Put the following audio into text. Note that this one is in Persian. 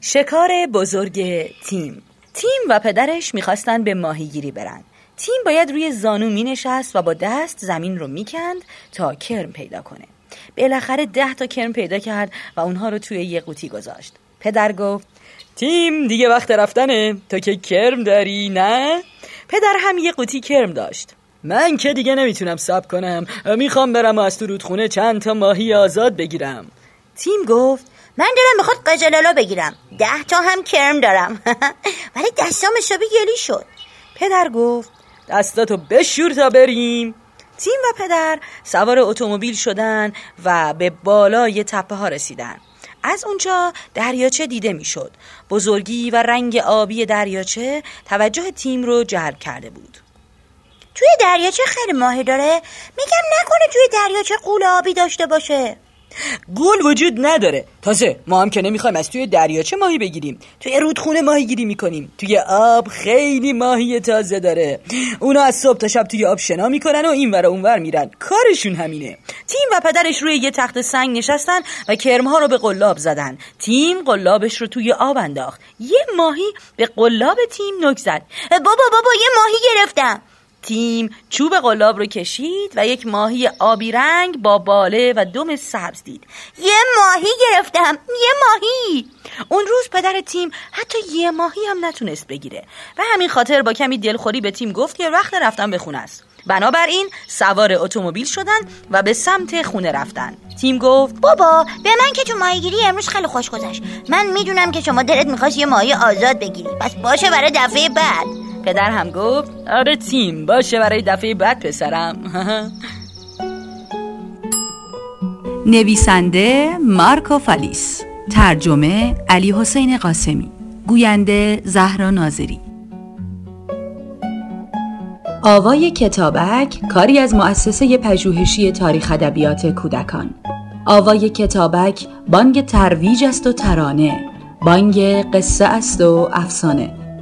شکار بزرگ تیم. تیم و پدرش می‌خواستن به ماهیگیری برن. تیم باید روی زانو می نشست و با دست زمین رو می‌کند تا کرم پیدا کنه. بالاخره ده تا کرم پیدا کرد و اونها رو توی یه قوطی گذاشت. پدر گفت تیم دیگه وقت رفتنه. تو که کرم داری نه؟ پدر هم یه قوطی کرم داشت. من که دیگه نمی‌تونم سب کنم. می‌خوام برم و از تو رودخونه چند تا ماهی آزاد بگیرم. تیم گفت من دارم می‌خواد قزلالا بگیرم. ده تا هم کرم دارم. ولی دستام حسابی گلی شد. پدر گفت دستاتو بشور تا بریم. تیم و پدر سوار اتومبیل شدن و به بالای تپه ها رسیدن. از اونجا دریاچه دیده می‌شد. بزرگی و رنگ آبی دریاچه توجه تیم رو جلب کرده بود. توی دریاچه خیلی ماهی داره. میگم نکنه توی دریاچه قول آبی داشته باشه. گل وجود نداره. تازه ما هم که نمی‌خوایم از توی دریاچه ماهی بگیریم؟ توی رودخونه ماهی گیری می‌کنیم. توی آب خیلی ماهی تازه داره. اونا از صبح تا شب توی آب شنا می‌کنن و این ور اونور میرن. کارشون همینه. تیم و پدرش روی یه تخت سنگ نشستن و کرمها رو به قلاب زدن. تیم قلابش رو توی آب انداخت. یه ماهی به قلاب تیم نک زد. بابا بابا یه ماهی گرفتم. تیم چوب قلاب رو کشید و یک ماهی آبی رنگ با باله و دم سبز دید. یه ماهی گرفتم یه ماهی! اون روز پدر تیم حتی یه ماهی هم نتونست بگیره و همین خاطر با کمی دلخوری به تیم گفت که وقت رفتن به خونه است. بنابراین سوار اتومبیل شدن و به سمت خونه رفتن. تیم گفت بابا به من که تو ماهیگیری امروز خیلی خوش گذشت. من می‌دونم که شما دلت می‌خواست یه ماهی آزاد بگیری. پس باشه برای دفعه بعد. پدر هم گفت آره تیم باشه برای دفعه بعد پسرم. نویسنده مارکو فالیس ترجمه علی حسین قاسمی گوینده زهرا ناظری. آوای کتابک کاری از مؤسسه پژوهشی تاریخ ادبیات کودکان. آوای کتابک بانگ ترویج است و ترانه بانگ قصه است و افسانه.